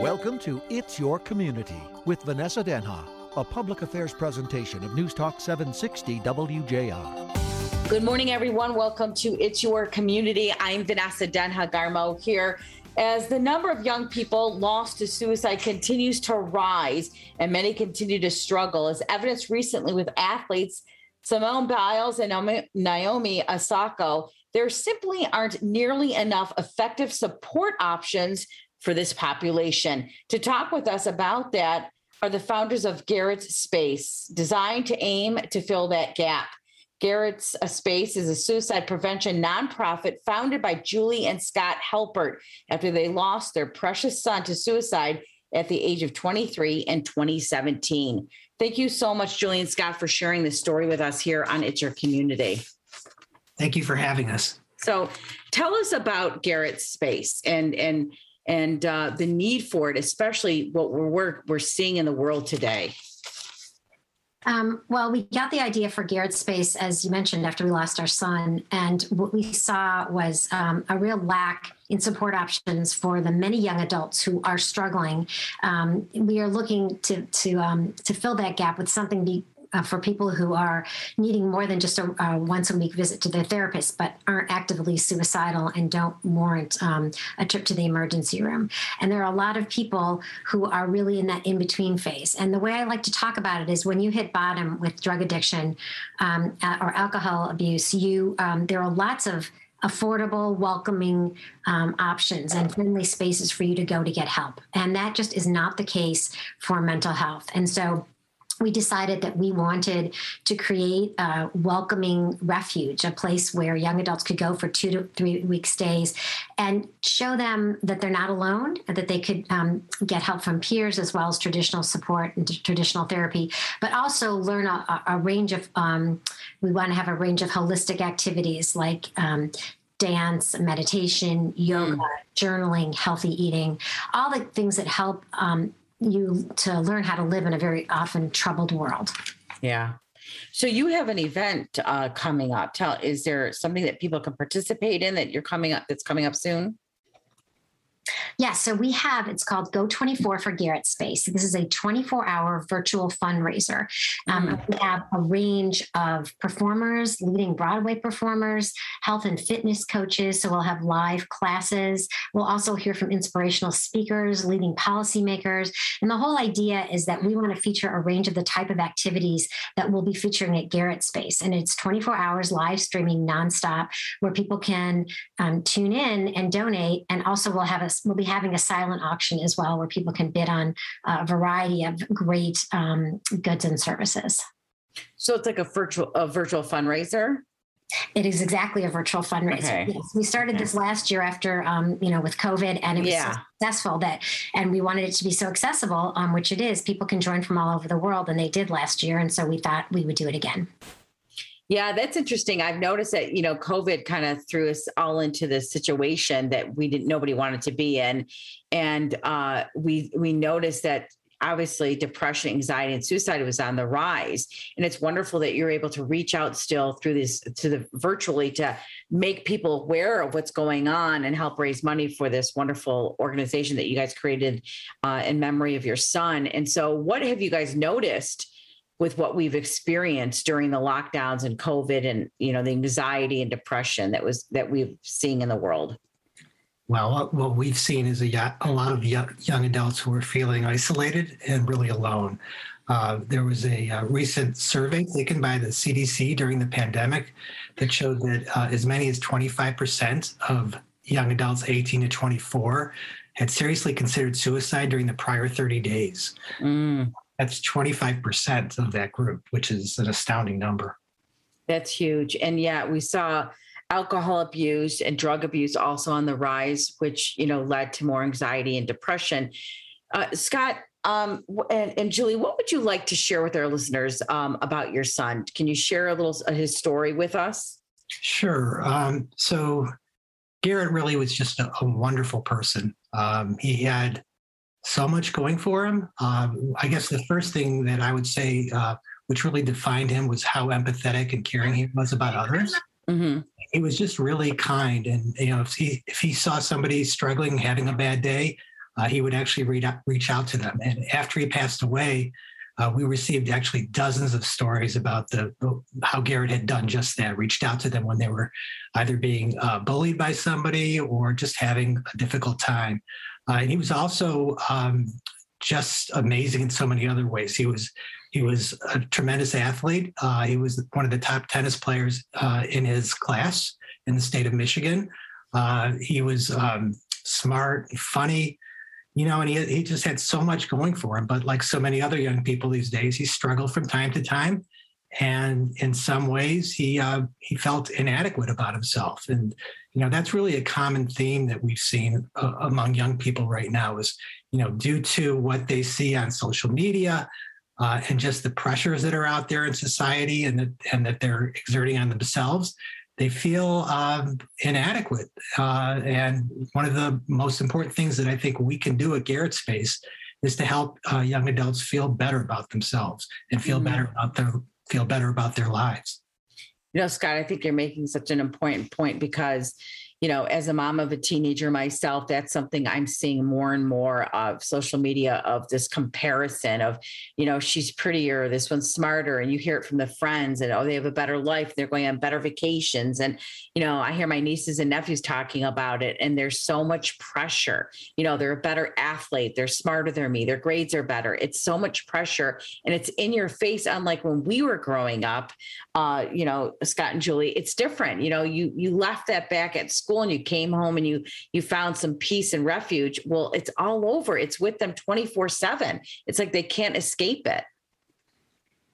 Welcome to It's Your Community with Vanessa Denha, a public affairs presentation of News Talk 760 WJR. Good morning, everyone. Welcome to It's Your Community. I'm Vanessa Denha Garmo here. As the number of young people lost to suicide continues to rise and many continue to struggle, as evidenced recently with athletes Simone Biles and Naomi Osaka, there simply aren't nearly enough effective support options for this population. To talk with us about that are the founders of Garrett's Space, designed to aim to fill that gap. Garrett's uh, Space is a suicide prevention nonprofit founded by Julie and Scott Halpert after they lost their precious son to suicide at the age of 23 in 2017. Thank you so much, Julie and Scott, for sharing this story with us here on It's Your Community. Thank you for having us. So, tell us about Garrett's Space and and and uh, the need for it, especially what we're we're seeing in the world today. Um, well, we got the idea for Garrett Space, as you mentioned, after we lost our son. And what we saw was um, a real lack in support options for the many young adults who are struggling. Um, we are looking to, to, um, to fill that gap with something be, uh, for people who are needing more than just a, a, once a week visit to their therapist, but aren't actively suicidal and don't warrant um, a trip to the emergency room. And there are a lot of people who are really in that in between phase. And the way I like to talk about it is when you hit bottom with drug addiction um, uh, or alcohol abuse, you um, there are lots of affordable, welcoming um, options and friendly spaces for you to go to get help. And that just is not the case for mental health. And so we decided that we wanted to create a welcoming refuge, a place where young adults could go for two to three week stays and show them that they're not alone, that they could um, get help from peers as well as traditional support and traditional therapy, but also learn a, a range of, um, we want to have a range of holistic activities like um, dance, meditation, yoga, mm. journaling, healthy eating, all the things that help um, you to learn how to live in a very often troubled world. Yeah. So you have an event uh, coming up. Tell is there something that people can participate in that you're coming up that's coming up soon? Yeah, so we have, it's called Go 24 for Garrett Space. This is a 24 hour virtual fundraiser. Um, mm. We have a range of performers, leading Broadway performers, health and fitness coaches. So we'll have live classes. We'll also hear from inspirational speakers, leading policymakers. And the whole idea is that we want to feature a range of the type of activities that we'll be featuring at Garrett Space. And it's 24 hours live streaming nonstop where people can um, tune in and donate. And also we'll have a we'll be having a silent auction as well, where people can bid on a variety of great um, goods and services. So it's like a virtual a virtual fundraiser. It is exactly a virtual fundraiser. Okay. Yes, we started okay. this last year after, um, you know, with COVID, and it was yeah. so successful that, and we wanted it to be so accessible, um, which it is. People can join from all over the world, and they did last year, and so we thought we would do it again. Yeah, that's interesting. I've noticed that, you know, COVID kind of threw us all into this situation that we didn't nobody wanted to be in. And uh, we we noticed that obviously depression, anxiety, and suicide was on the rise. And it's wonderful that you're able to reach out still through this to the virtually to make people aware of what's going on and help raise money for this wonderful organization that you guys created uh, in memory of your son. And so, what have you guys noticed? With what we've experienced during the lockdowns and COVID and you know the anxiety and depression that was that we've seen in the world? Well, what we've seen is a, a lot of young adults who are feeling isolated and really alone. Uh, there was a, a, uh, recent survey taken by the CDC during the pandemic that showed that uh, as many as 25% of young adults 18 to 24 had seriously considered suicide during the prior 30 days. Mm. That's 25% of that group, which is an astounding number. That's huge. And yeah, we saw alcohol abuse and drug abuse also on the rise, which, you know, led to more anxiety and depression. Uh, Scott, um, and, and, Julie, what would you like to share with our listeners um, about your son? Can you share a little uh, his story with us? Sure. Um, so Garrett really was just a, a wonderful person. Um, he had so much going for him. Uh, I guess the first thing that I would say, uh, which really defined him, was how empathetic and caring he was about others. Mm-hmm. He was just really kind, and you know, if he if he saw somebody struggling, having a bad day, uh, he would actually read out, reach out to them. And after he passed away, uh, we received actually dozens of stories about the how Garrett had done just that, reached out to them when they were either being uh, bullied by somebody or just having a difficult time. Uh, and he was also um, just amazing in so many other ways. He was he was a tremendous athlete. Uh, he was one of the top tennis players uh, in his class in the state of Michigan. Uh, he was um, smart, funny, you know, and he, he just had so much going for him. But like so many other young people these days, he struggled from time to time. And in some ways, he uh, he felt inadequate about himself, and you know that's really a common theme that we've seen uh, among young people right now. Is you know due to what they see on social media, uh, and just the pressures that are out there in society and that and that they're exerting on themselves, they feel um, inadequate. Uh, and one of the most important things that I think we can do at Garrett Space is to help uh, young adults feel better about themselves and feel mm-hmm. better about their feel better about their lives. You know, Scott, I think you're making such an important point because you know, as a mom of a teenager myself, that's something I'm seeing more and more of social media of this comparison of, you know, she's prettier, this one's smarter, and you hear it from the friends and oh, they have a better life, they're going on better vacations. And, you know, I hear my nieces and nephews talking about it, and there's so much pressure. You know, they're a better athlete, they're smarter than me, their grades are better. It's so much pressure and it's in your face, unlike when we were growing up, uh, you know, Scott and Julie, it's different. You know, you you left that back at school school and you came home and you you found some peace and refuge well it's all over it's with them 24 7 it's like they can't escape it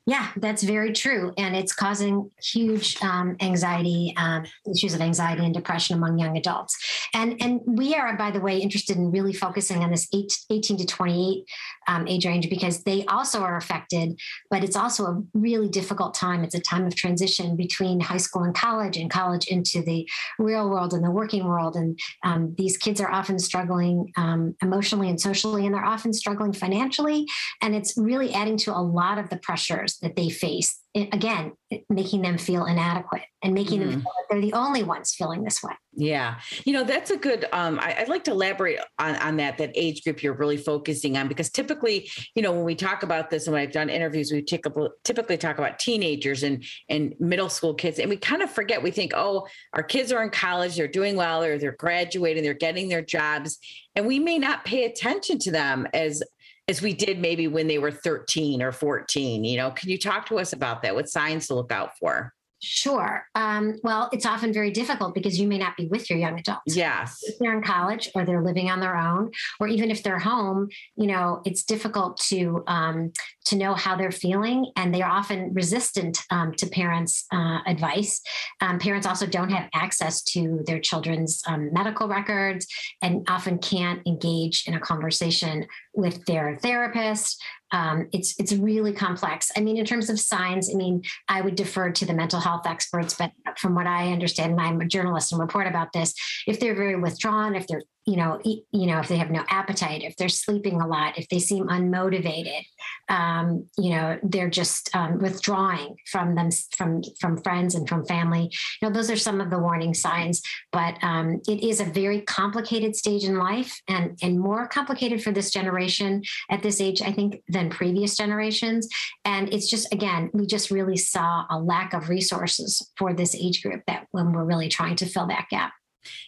yeah, that's very true. And it's causing huge um, anxiety, um, issues of anxiety and depression among young adults. And, and we are, by the way, interested in really focusing on this eight, 18 to 28 um, age range because they also are affected, but it's also a really difficult time. It's a time of transition between high school and college and college into the real world and the working world. And um, these kids are often struggling um, emotionally and socially, and they're often struggling financially. And it's really adding to a lot of the pressures that they face again making them feel inadequate and making mm. them feel like they're the only ones feeling this way yeah you know that's a good um, I, would like to elaborate on, on that that age group you're really focusing on because typically you know when we talk about this and when i've done interviews we typically talk about teenagers and and middle school kids and we kind of forget we think oh our kids are in college they're doing well or they're graduating they're getting their jobs and we may not pay attention to them as as we did maybe when they were 13 or 14 you know can you talk to us about that what signs to look out for Sure. Um, well, it's often very difficult because you may not be with your young adults. Yes. If they're in college or they're living on their own, or even if they're home, you know, it's difficult to um, to know how they're feeling, and they are often resistant um, to parents' uh, advice. Um, parents also don't have access to their children's um, medical records, and often can't engage in a conversation with their therapist um, it's it's really complex. I mean, in terms of signs, I mean, I would defer to the mental health experts, but from what I understand, and I'm a journalist and report about this, if they're very withdrawn, if they're you know, eat, you know, if they have no appetite, if they're sleeping a lot, if they seem unmotivated, um, you know, they're just um, withdrawing from them, from from friends and from family. You know, those are some of the warning signs. But um, it is a very complicated stage in life, and and more complicated for this generation at this age, I think, than previous generations. And it's just again, we just really saw a lack of resources for this age group that when we're really trying to fill that gap.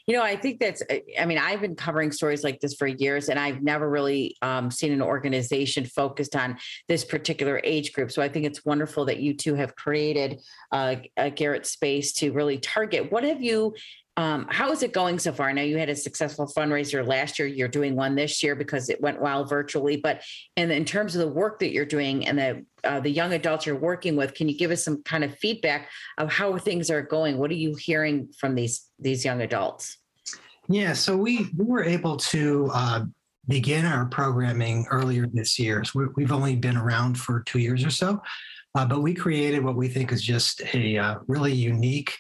You know, I think that's, I mean, I've been covering stories like this for years, and I've never really um, seen an organization focused on this particular age group. So I think it's wonderful that you two have created uh, a Garrett space to really target. What have you um, how is it going so far? I know you had a successful fundraiser last year. You're doing one this year because it went well virtually. But in, in terms of the work that you're doing and the uh, the young adults you're working with, can you give us some kind of feedback of how things are going? What are you hearing from these these young adults? Yeah, so we we were able to uh, begin our programming earlier this year. So we, have only been around for two years or so, uh, but we created what we think is just a uh, really unique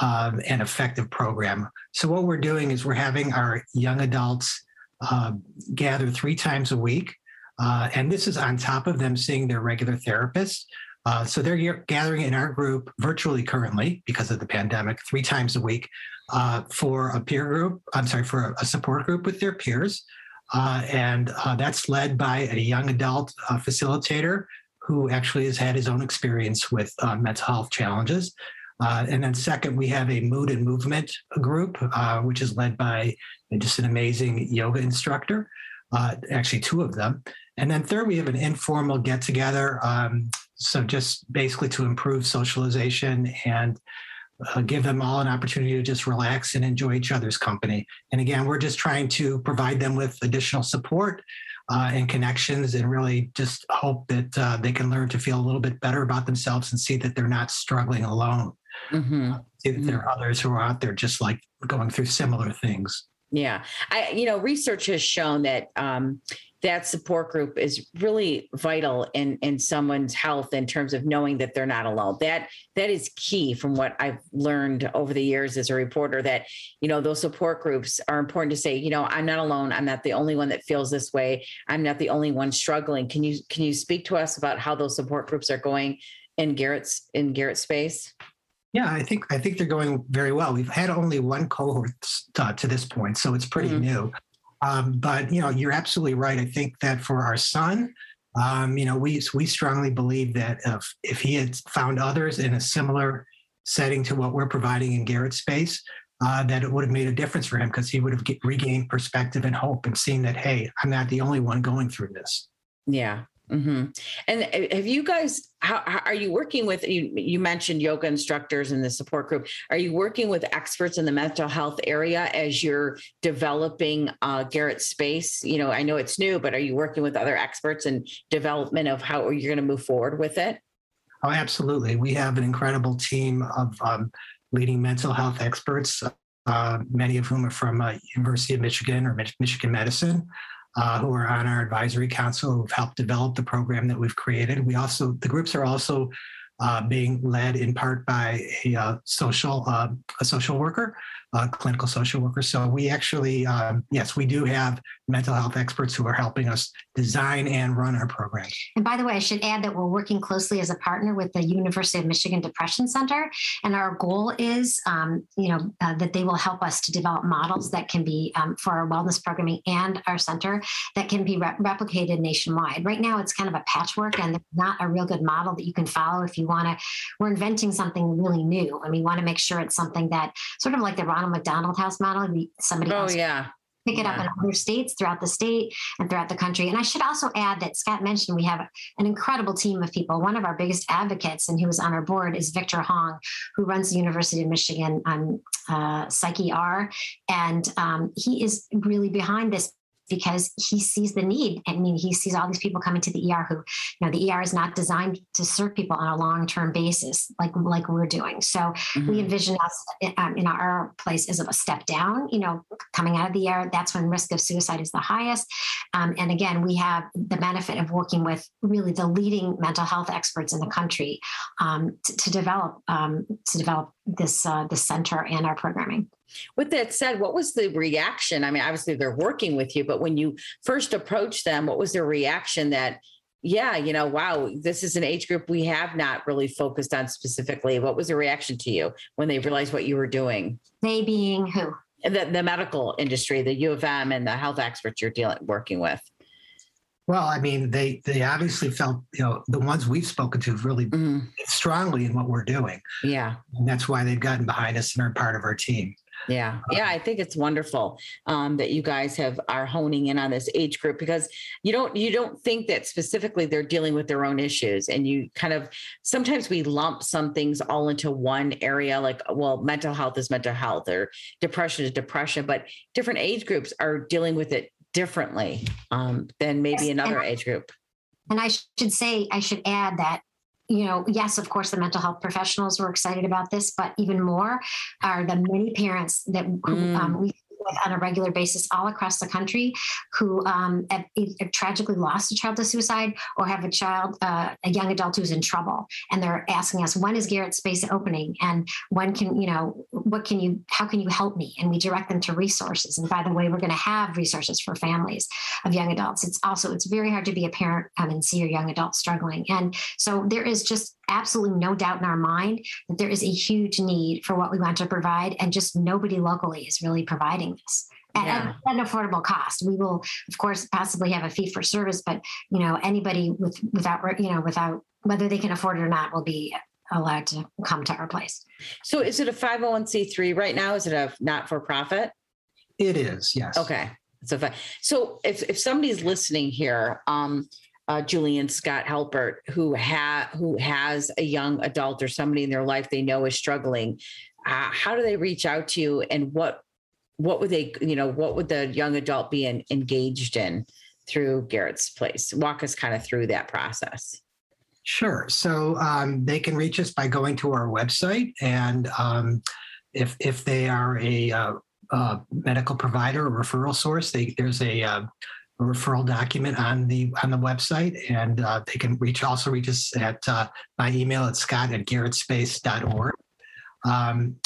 um, an effective program. So what we're doing is we're having our young adults uh, gather three times a week, uh, and this is on top of them seeing their regular therapist. Uh, so they're gathering in our group virtually currently because of the pandemic three times a week uh, for a peer group. I'm sorry, for a support group with their peers. uh, and uh, that's led by a young adult uh, facilitator who actually has had his own experience with uh, mental health challenges. Uh, and then second, we have a mood and movement group, uh, which is led by just an amazing yoga instructor, actually two of them. And then third, we have an informal get together. Um, so just basically to improve socialization and uh, give them all an opportunity to just relax and enjoy each other's company. And again, we're just trying to provide them with additional support uh, and connections and really just hope that uh, they can learn to feel a little bit better about themselves and see that they're not struggling alone. Mm-hmm. see that mm-hmm. there are others who are out there just like going through similar things. Yeah. I, you know, research has shown that um, that support group is really vital in in someone's health in terms of knowing that they're not alone that that is key from what i've learned over the years as a reporter that you know those support groups are important to say you know i'm not alone i'm not the only one that feels this way i'm not the only one struggling can you can you speak to us about how those support groups are going in garrett's in Garrett's space yeah, I think I think they're going very well. We've had only one cohort uh, to this point, so it's pretty mm-hmm. new. Um, but you know, you're absolutely right. I think that for our son, um, you know, we we strongly believe that if if he had found others in a similar setting to what we're providing in Garrett Space, uh, that it would have made a difference for him because he would have get, regained perspective and hope and seen that hey, I'm not the only one going through this. Yeah, Mm-hmm. And uh, have you guys? How, how, are you working with? You, you mentioned yoga instructors in the support group. Are you working with experts in the mental health area as you're developing uh, Garrett Space? You know, I know it's new, but are you working with other experts in development of how you're going to move forward with it? Oh, absolutely. We have an incredible team of um, leading mental health experts. Uh, many of whom are from uh, University of Michigan or Michigan Medicine uh, who are on our advisory council who've helped develop the program that we've created. We also, the groups are also uh, being led in part by a uh, social uh, a social worker, a clinical social workers. So we actually, um, yes, we do have mental health experts who are helping us design and run our programs. And by the way, I should add that we're working closely as a partner with the University of Michigan Depression Center, and our goal is, um, you know, uh, that they will help us to develop models that can be um, for our wellness programming and our center that can be re- replicated nationwide. Right now, it's kind of a patchwork, and not a real good model that you can follow if you want to. We're inventing something really new, and we want to make sure it's something that sort of like the McDonald House model. Somebody oh, else yeah pick it yeah. up in other states throughout the state and throughout the country. And I should also add that Scott mentioned we have an incredible team of people. One of our biggest advocates and who is on our board is Victor Hong, who runs the University of Michigan on uh, Psyche R. And um, he is really behind this because he sees the need. I mean, he sees all these people coming to the ER who, you know, the ER is not designed to serve people on a long-term basis like like we're doing. So mm-hmm. we envision us um, in our place as a step down. You know, coming out of the ER, that's when risk of suicide is the highest. Um, and again, we have the benefit of working with really the leading mental health experts in the country um, to, to, develop um, to develop this uh, this center and our programming. With that said, what was the reaction? I mean, obviously they're working with you, but when you first approached them, what was their reaction that, yeah, you know, wow, this is an age group we have not really focused on specifically. What was the reaction to you when they realized what you were doing? They being who? The, the medical industry, the U of M and the health experts you're dealing working with. Well, I mean, they they obviously felt, you know, the ones we've spoken to really mm. strongly in what we're doing. Yeah. And that's why they've gotten behind us and are part of our team. Yeah, yeah, I think it's wonderful um, that you guys have are honing in on this age group because you don't you don't think that specifically they're dealing with their own issues, and you kind of sometimes we lump some things all into one area, like well, mental health is mental health or depression is depression, but different age groups are dealing with it differently um, than maybe another age group. And I should say, I should add that you know, yes, of course, the mental health professionals were excited about this, but even more are the many parents that mm. um, we on a regular basis all across the country who um, have, have tragically lost a child to suicide or have a child, uh, a young adult who's in trouble. And they're asking us, when is Garrett Space opening? And when can, you know, what can you, how can you help me? And we direct them to resources. And by the way, we're going to have resources for families of young adults. It's also, it's very hard to be a parent um, and see your young adult struggling. And so there is just absolutely no doubt in our mind that there is a huge need for what we want to provide. And just nobody locally is really providing this. at, yeah. at, an affordable cost. We will, of course, possibly have a fee for service, but you know, anybody with without you know without whether they can afford it or not will be allowed to come to our place. So, is it a five hundred one c three right now? Is it a not for profit? It is, yes. Okay, so so if if somebody's listening here, um, uh, Julian Scott Halpert, who ha who has a young adult or somebody in their life they know is struggling, uh, how do they reach out to you, and what what would they you know what would the young adult be in, engaged in through Garrett's Place? Walk us kind of through that process. Sure. So um, they can reach us by going to our website, and um, if if they are a, uh, a medical provider or referral source, they, there's a, uh, a, referral document on the on the website, and uh, they can reach also reach us at uh, my email at scott at garrettspace.org. Um,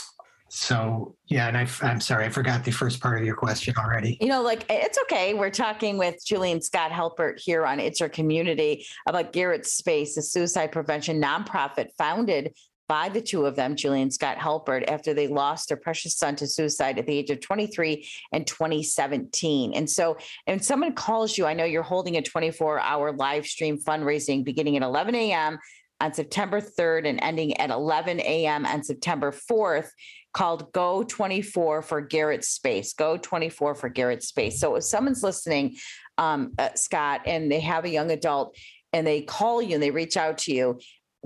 so yeah, and I, am sorry, I forgot the first part of your question already. You know, like it's okay. We're talking with Julian Scott Halpert here on It's Your Community about Garrett Space, a suicide prevention nonprofit founded by the two of them, Julian Scott Halpert, after they lost their precious son to suicide at the age of 23 and 2017. And so, and someone calls you, I know you're holding a 24 hour live stream fundraising beginning at 11 a.m. on September 3rd and ending at 11 a.m. on September 4th called Go 24 for Garrett Space. Go 24 for Garrett Space. So if someone's listening, um, uh, Scott, and they have a young adult and they call you and they reach out to you,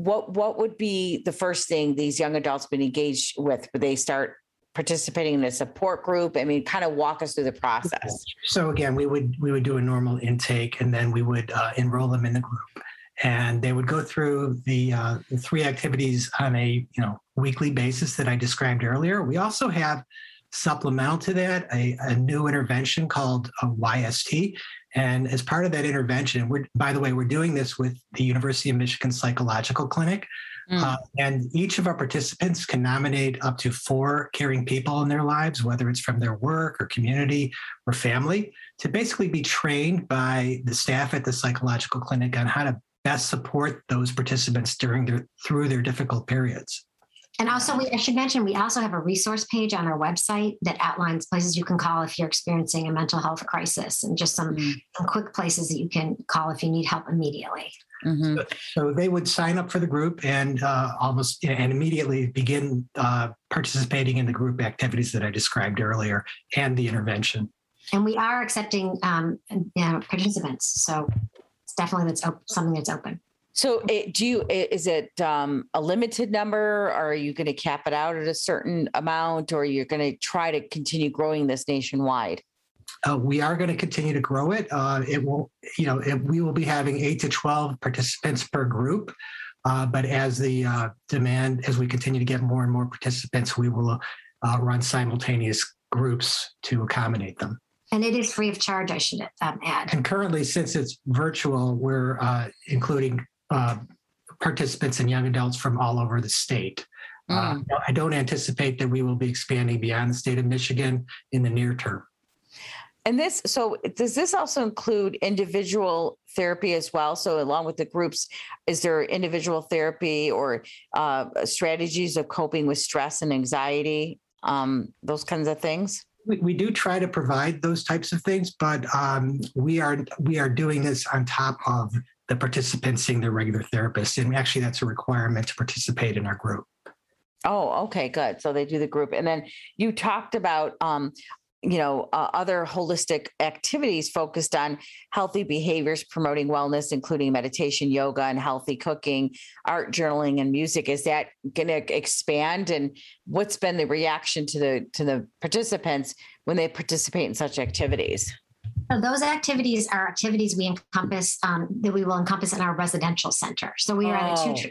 what what would be the first thing these young adults been engaged with? Would they start participating in a support group? I mean, kind of walk us through the process. So again, we would we would do a normal intake, and then we would uh, enroll them in the group and they would go through the, uh, the, three activities on a you know weekly basis that I described earlier. We also have supplemental to that a, a new intervention called a YST. And as part of that intervention, we're by the way, we're doing this with the University of Michigan Psychological Clinic. Mm. Uh, and each of our participants can nominate up to four caring people in their lives, whether it's from their work or community or family, to basically be trained by the staff at the psychological clinic on how to best support those participants during their through their difficult periods. And also, we, I should mention, we also have a resource page on our website that outlines places you can call if you're experiencing a mental health crisis and just some, mm-hmm. some quick places that you can call if you need help immediately. Mm-hmm. So, so, they would sign up for the group and uh, almost and immediately begin uh, participating in the group activities that I described earlier and the intervention. And we are accepting um, you know, participants. So it's definitely that's op- something that's open. So, it, do you is it um, a limited number, or are you going to cap it out at a certain amount, or you're going to try to continue growing this nationwide? Uh, we are going to continue to grow it. Uh, it will, you know, it, we will be having eight to twelve participants per group. Uh, but as the uh, demand, as we continue to get more and more participants, we will uh, run simultaneous groups to accommodate them. And it is free of charge, I should um, add. And currently, since it's virtual, we're uh, including uh, participants and young adults from all over the state. Uh, mm. I don't anticipate that we will be expanding beyond the state of Michigan in the near term. And this, so does this also include individual therapy as well? So, along with the groups, is there individual therapy or uh, strategies of coping with stress and anxiety, um, those kinds of things? we, we do try to provide those types of things, but um, we are we are doing this on top of the participants seeing their regular therapist, and actually that's a requirement to participate in our group. Oh, okay, good. So they do the group, and then you talked about um, you know uh, other holistic activities focused on healthy behaviors promoting wellness including meditation yoga and healthy cooking art journaling and music is that going to expand and what's been the reaction to the to the participants when they participate in such activities those activities are activities we encompass um, that we will encompass in our residential center. So we are oh. at a two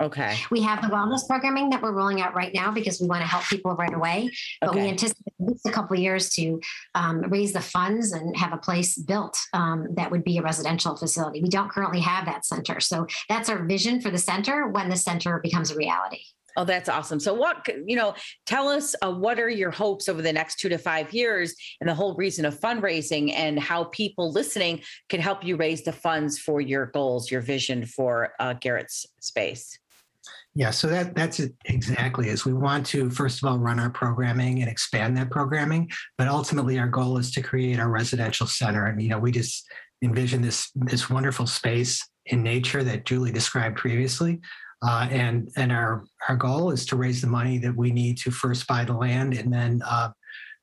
Okay. We have the wellness programming that we're rolling out right now because we want to help people right away. But okay. we anticipate at least a couple years to um, raise the funds and have a place built um, that would be a residential facility. We don't currently have that center. So that's our vision for the center when the center becomes a reality. Oh, that's awesome. So, what, you know, tell us uh, what are your hopes over the next two to five years and the whole reason of fundraising and how people listening can help you raise the funds for your goals, your vision for uh, Garrett's space? Yeah, so that that's it exactly as we want to first of all run our programming and expand that programming, but ultimately our goal is to create our residential center. And you know, we just envision this this wonderful space in nature that Julie described previously. Uh, and and our our goal is to raise the money that we need to first buy the land and then uh,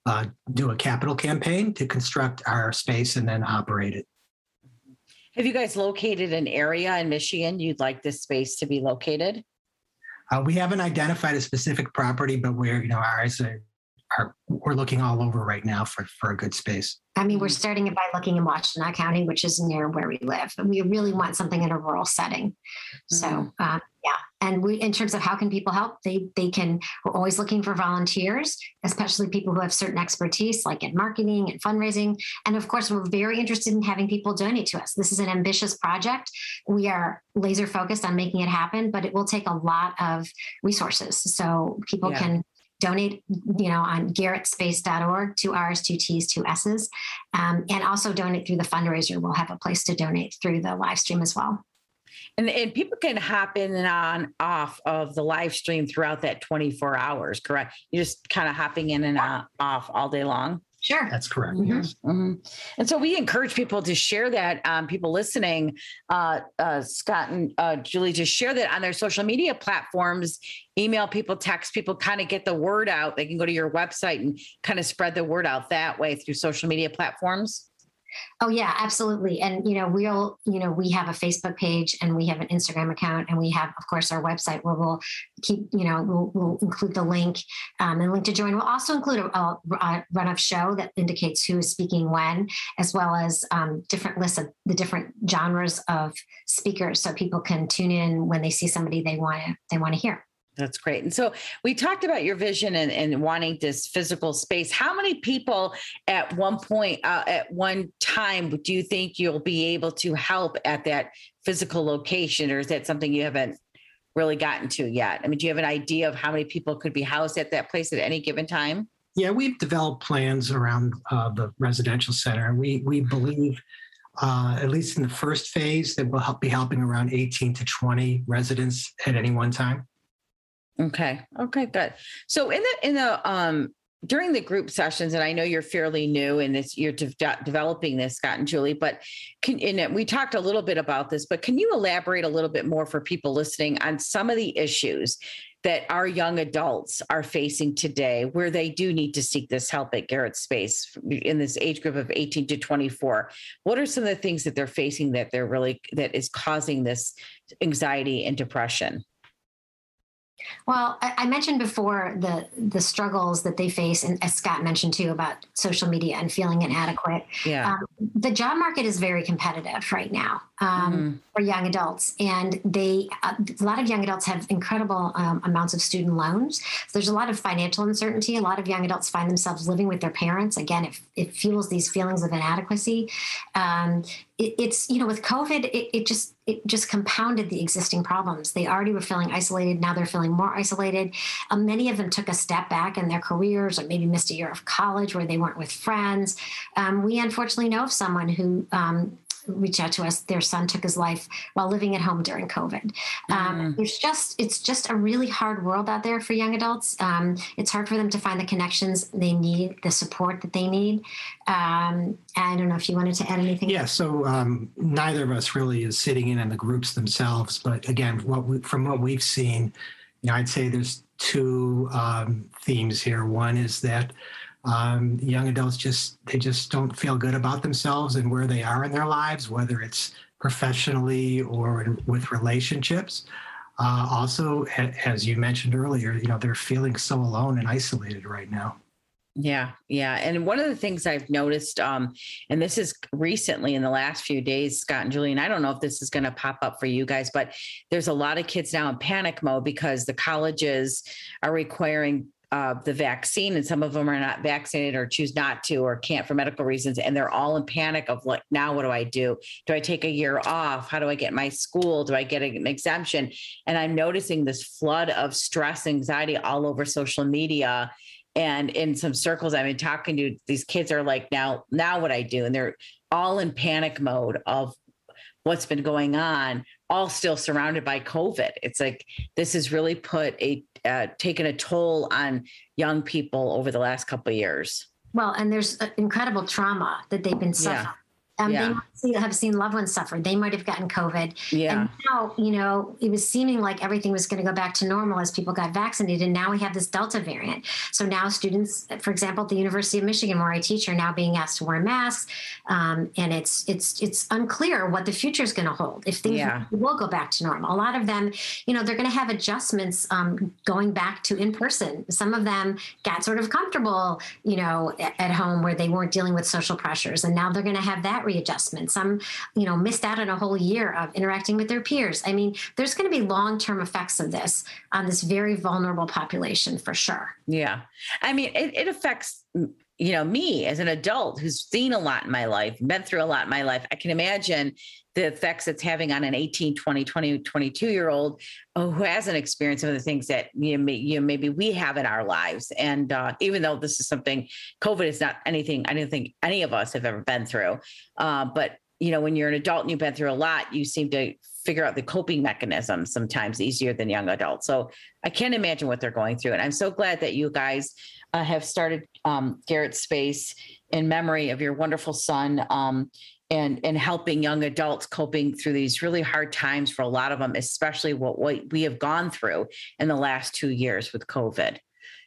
uh, do a capital campaign to construct our space and then operate it. Have you guys located an area in Michigan you'd like this space to be located? Uh, we haven't identified a specific property, but we're, you know, our eyes are, are we're looking all over right now for, for a good space. I mean, we're starting it by looking in Washtenaw County, which is near where we live. And we really want something in a rural setting. So, Mhm. uh, yeah. And we, in terms of how can people help, they they can. We're always looking for volunteers, especially people who have certain expertise, like in marketing and fundraising. And of course, we're very interested in having people donate to us. This is an ambitious project. We are laser focused on making it happen, but it will take a lot of resources. So people Yeah. can donate, you know, on garrettspace.org, two R's, two T's, two S's, um, and also donate through the fundraiser. We'll have a place to donate through the live stream as well. And, and people can hop in and on off of the live stream throughout that 24 hours, correct? You're just kind of hopping in and out, off all day long. Sure. That's correct. Mhm. Yes. Mhm. And so we encourage people to share that. Um, people listening, uh, uh, Scott and uh, Julie, to share that on their social media platforms. Email people, text people, kind of get the word out. They can go to your website and kind of spread the word out that way through social media platforms. Oh yeah, absolutely. And you know, we'll, you know, we have a Facebook page and we have an Instagram account and we have, of course, our website where we'll keep, you know, we'll, we'll include the link um, and link to join. We'll also include a, a, a run of show that indicates who is speaking when, as well as um, different lists of the different genres of speakers, so people can tune in when they see somebody they want to they want to hear. That's great. And so we talked about your vision and, and wanting this physical space. How many people at one point, uh, at one time, do you think you'll be able to help at that physical location, or is that something you haven't really gotten to yet? I mean, do you have an idea of how many people could be housed at that place at any given time? Yeah, we've developed plans around uh, the residential center. We we believe, uh, at least in the first phase, that we'll help be helping around 18 to 20 residents at any one time. Okay. Okay. Good. So in the in the um during the group sessions, and I know you're fairly new in this, you're de- developing this, Scott and Julie, but can and we talked a little bit about this, but can you elaborate a little bit more for people listening on some of the issues that our young adults are facing today, where they do need to seek this help at Garrett Space in this age group of 18 to 24? What are some of the things that they're facing that they're really that is causing this anxiety and depression? Well, I, I mentioned before the the struggles that they face, and as Scott mentioned too about social media and feeling inadequate. Yeah. Um, the job market is very competitive right now um, Mhm. for young adults, and they uh, a lot of young adults have incredible um, amounts of student loans. So there's a lot of financial uncertainty. A lot of young adults find themselves living with their parents. Again, it, it fuels these feelings of inadequacy. It, it's you know with COVID, it, it just it just compounded the existing problems. They already were feeling isolated. Now they're feeling more isolated. Um, many of them took a step back in their careers or maybe missed a year of college where they weren't with friends. Um, we unfortunately know of someone who um, reached out to us. Their son took his life while living at home during COVID. Um, It's just it's just a really hard world out there for young adults. Um, it's hard for them to find the connections they need, the support that they need. Um, I don't know if you wanted to add anything. Yeah, so um, neither of us really is sitting in on the groups themselves, but again, what we, from what we've seen, you know, I'd say there's two um, themes here. One is that um, young adults just they just don't feel good about themselves and where they are in their lives, whether it's professionally or in, with relationships. Uh, also, as you mentioned earlier, you know, they're feeling so alone and isolated right now. Yeah, yeah. And one of the things I've noticed, um, and this is recently in the last few days, Scott and Julian, I don't know if this is going to pop up for you guys, but there's a lot of kids now in panic mode because the colleges are requiring uh, the vaccine and some of them are not vaccinated or choose not to or can't for medical reasons. And they're all in panic of like, now what do I do? Do I take a year off? How do I get my school? Do I get an exemption? And I'm noticing this flood of stress, anxiety all over social media and in some circles i've been talking to these kids are like now now what i do and they're all in panic mode of what's been going on, all still surrounded by COVID. It's like this has really put a uh, taken a toll on young people over the last couple of years. Well, and there's incredible trauma that they've been suffering. Yeah. Um, yeah. They might see, have seen loved ones suffer. They might have gotten COVID. Yeah. And now, you know, it was seeming like everything was going to go back to normal as people got vaccinated. And now we have this Delta variant. So now students, for example, at the University of Michigan, where I teach, are now being asked to wear masks. Um, and it's it's it's unclear what the future is going to hold if things yeah. will go back to normal. A lot of them, you know, they're going to have adjustments um, going back to in person. Some of them got sort of comfortable, you know, at, at home where they weren't dealing with social pressures, and now they're going to have that readjustment. Some, you know, missed out on a whole year of interacting with their peers. I mean, there's going to be long term effects of this on this very vulnerable population for sure. Yeah. I mean, it, it affects you know me as an adult who's seen a lot in my life been through a lot in my life i can imagine the effects it's having on an 18 20 20 22 year old who hasn't experienced some of the things that you know, you know maybe we have in our lives. And uh, even though this is something covid is not anything i don't think any of us have ever been through uh, but you know when you're an adult and you've been through a lot you seem to figure out the coping mechanisms sometimes easier than young adults. So i can't imagine what they're going through. And i'm so glad that you guys uh, have started um, garrett space in memory of your wonderful son. Um, and and helping young adults coping through these really hard times for a lot of them especially what, what we have gone through in the last two years with covid.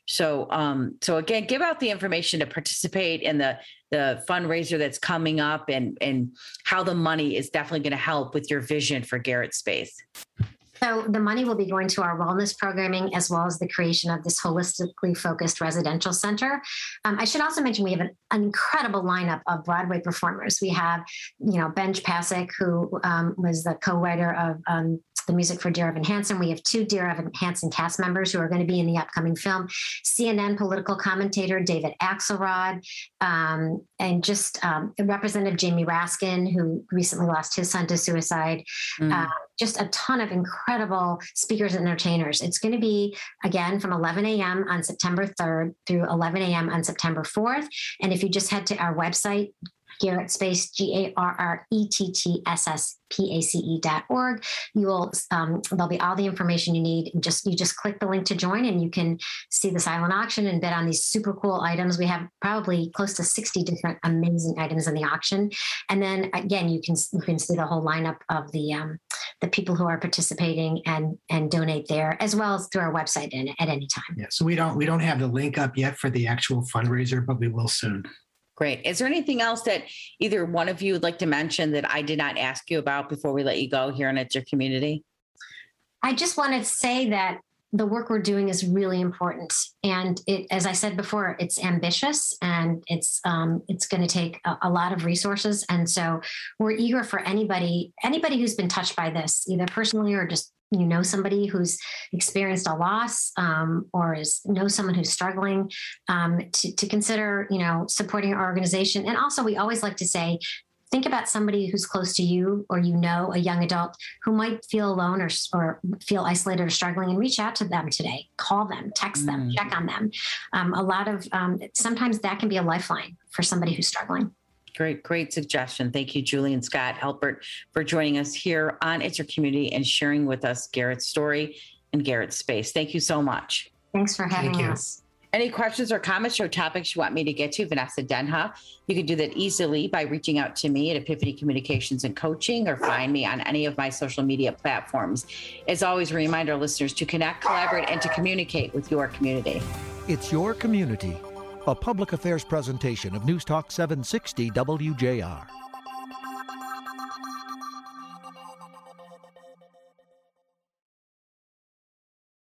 So um so again give out the information to participate in the the fundraiser that's coming up and and how the money is definitely going to help with your vision for garrett space so the money will be going to our wellness programming as well as the creation of this holistically focused residential center. Um, I should also mention we have an, incredible lineup of Broadway performers. We have, you know, Benj Pasek, who um, was the co-writer of um, the music for Dear Evan Hansen. We have two Dear Evan Hansen cast members who are going to be in the upcoming film. CNN political commentator David Axelrod, um, and just um, Representative Jamie Raskin, who recently lost his son to suicide. Mm. Uh, just a ton of incredible speakers and entertainers. It's going to be again from 11 a.m. on September 3rd through 11 a.m. on September 4th. And if you just head to our website, Garrett Space, G A R R E T T S S P A C E dot org. You will, um, there'll be all the information you need. Just, you just click the link to join and you can see the silent auction and bid on these super cool items. We have probably close to 60 different amazing items in the auction. And then again, you can, you can see the whole lineup of the, um, the people who are participating and and donate there as well as through our website at any time. Yeah, so we don't we don't have the link up yet for the actual fundraiser, but we will soon. Great. Is there anything else that either one of you would like to mention that I did not ask you about before we let you go here in It's Your Community? I just want to say that the work we're doing is really important, and it, as I said before, it's ambitious and it's um, it's going to take a, a lot of resources. And so we're eager for anybody anybody who's been touched by this, either personally or just you know somebody who's experienced a loss um, or is know someone who's struggling um, to, to consider you know supporting our organization. And also we always like to say think about somebody who's close to you or you know a young adult who might feel alone or, or feel isolated or struggling and reach out to them today. Call them text them mm. check on them. Um, a lot of um, sometimes that can be a lifeline for somebody who's struggling Great, great suggestion. Thank you, Julie and Scott Halpert, for joining us here on It's Your Community and sharing with us Garrett's story and Garrett's space. Thank you so much. Thanks for having Thank us. Any questions or comments or topics you want me to get to, Vanessa Denha? You can do that easily by reaching out to me at Epiphany Communications and Coaching or find me on any of my social media platforms. As always, remind our listeners to connect, collaborate, and to communicate with your community. It's your community a public affairs presentation of News Talk 760 WJR.